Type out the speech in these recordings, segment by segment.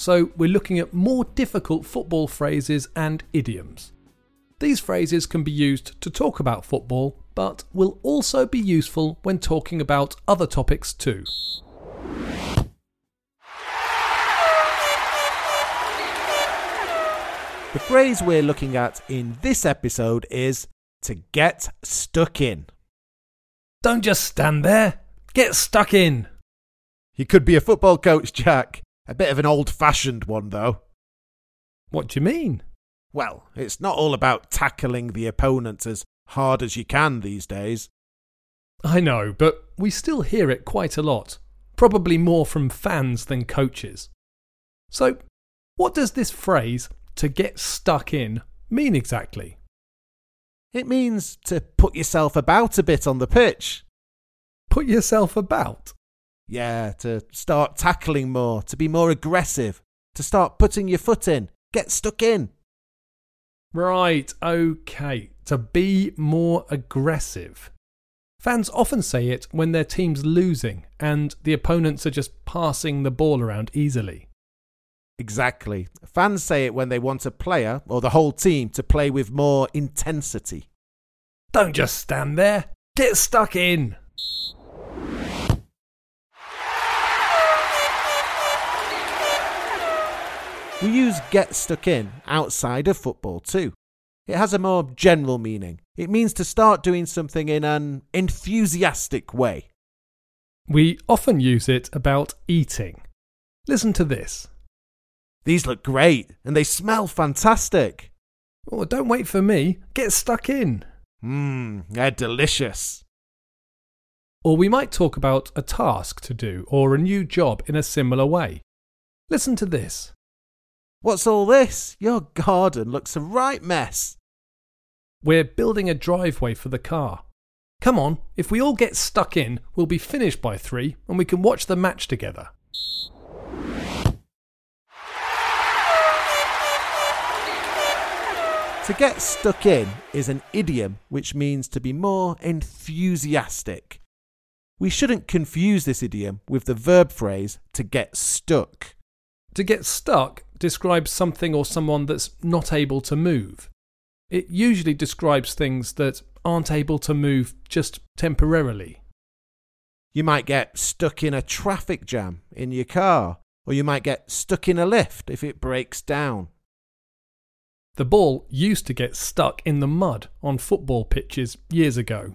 so we're looking at more difficult football phrases and idioms. These phrases can be used to talk about football, but will also be useful when talking about other topics too. The phrase we're looking at in this episode is to get stuck in. Don't just stand there, get stuck in. You could be a football coach, Jack. A bit of an old fashioned one, though. What do you mean? Well, it's not all about tackling the opponent as hard as you can these days. I know, but we still hear it quite a lot, probably more from fans than coaches. So, what does this phrase, to get stuck in, mean exactly? It means to put yourself about a bit on the pitch. Put yourself about? Yeah, to start tackling more, to be more aggressive, to start putting your foot in, get stuck in. Right, okay, to be more aggressive. Fans often say it when their team's losing and the opponents are just passing the ball around easily. Exactly. Fans say it when they want a player or the whole team to play with more intensity. Don't just stand there, get stuck in. We use get stuck in outside of football too. It has a more general meaning. It means to start doing something in an enthusiastic way. We often use it about eating. Listen to this. These look great and they smell fantastic. Oh, don't wait for me. Get stuck in. Mmm, they're delicious. Or we might talk about a task to do or a new job in a similar way. Listen to this. What's all this? Your garden looks a right mess. We're building a driveway for the car. Come on, if we all get stuck in, we'll be finished by three and we can watch the match together. To get stuck in is an idiom which means to be more enthusiastic. We shouldn't confuse this idiom with the verb phrase to get stuck. To get stuck describes something or someone that's not able to move. It usually describes things that aren't able to move just temporarily. You might get stuck in a traffic jam in your car, or you might get stuck in a lift if it breaks down. The ball used to get stuck in the mud on football pitches years ago.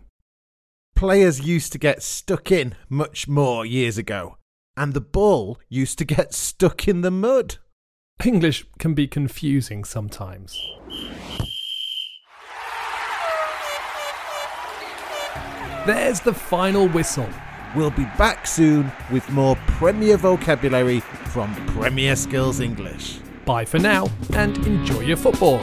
Players used to get stuck in much more years ago, and the ball used to get stuck in the mud. English can be confusing sometimes. There's the final whistle. We'll be back soon with more Premier vocabulary from Premier Skills English. Bye for now and enjoy your football.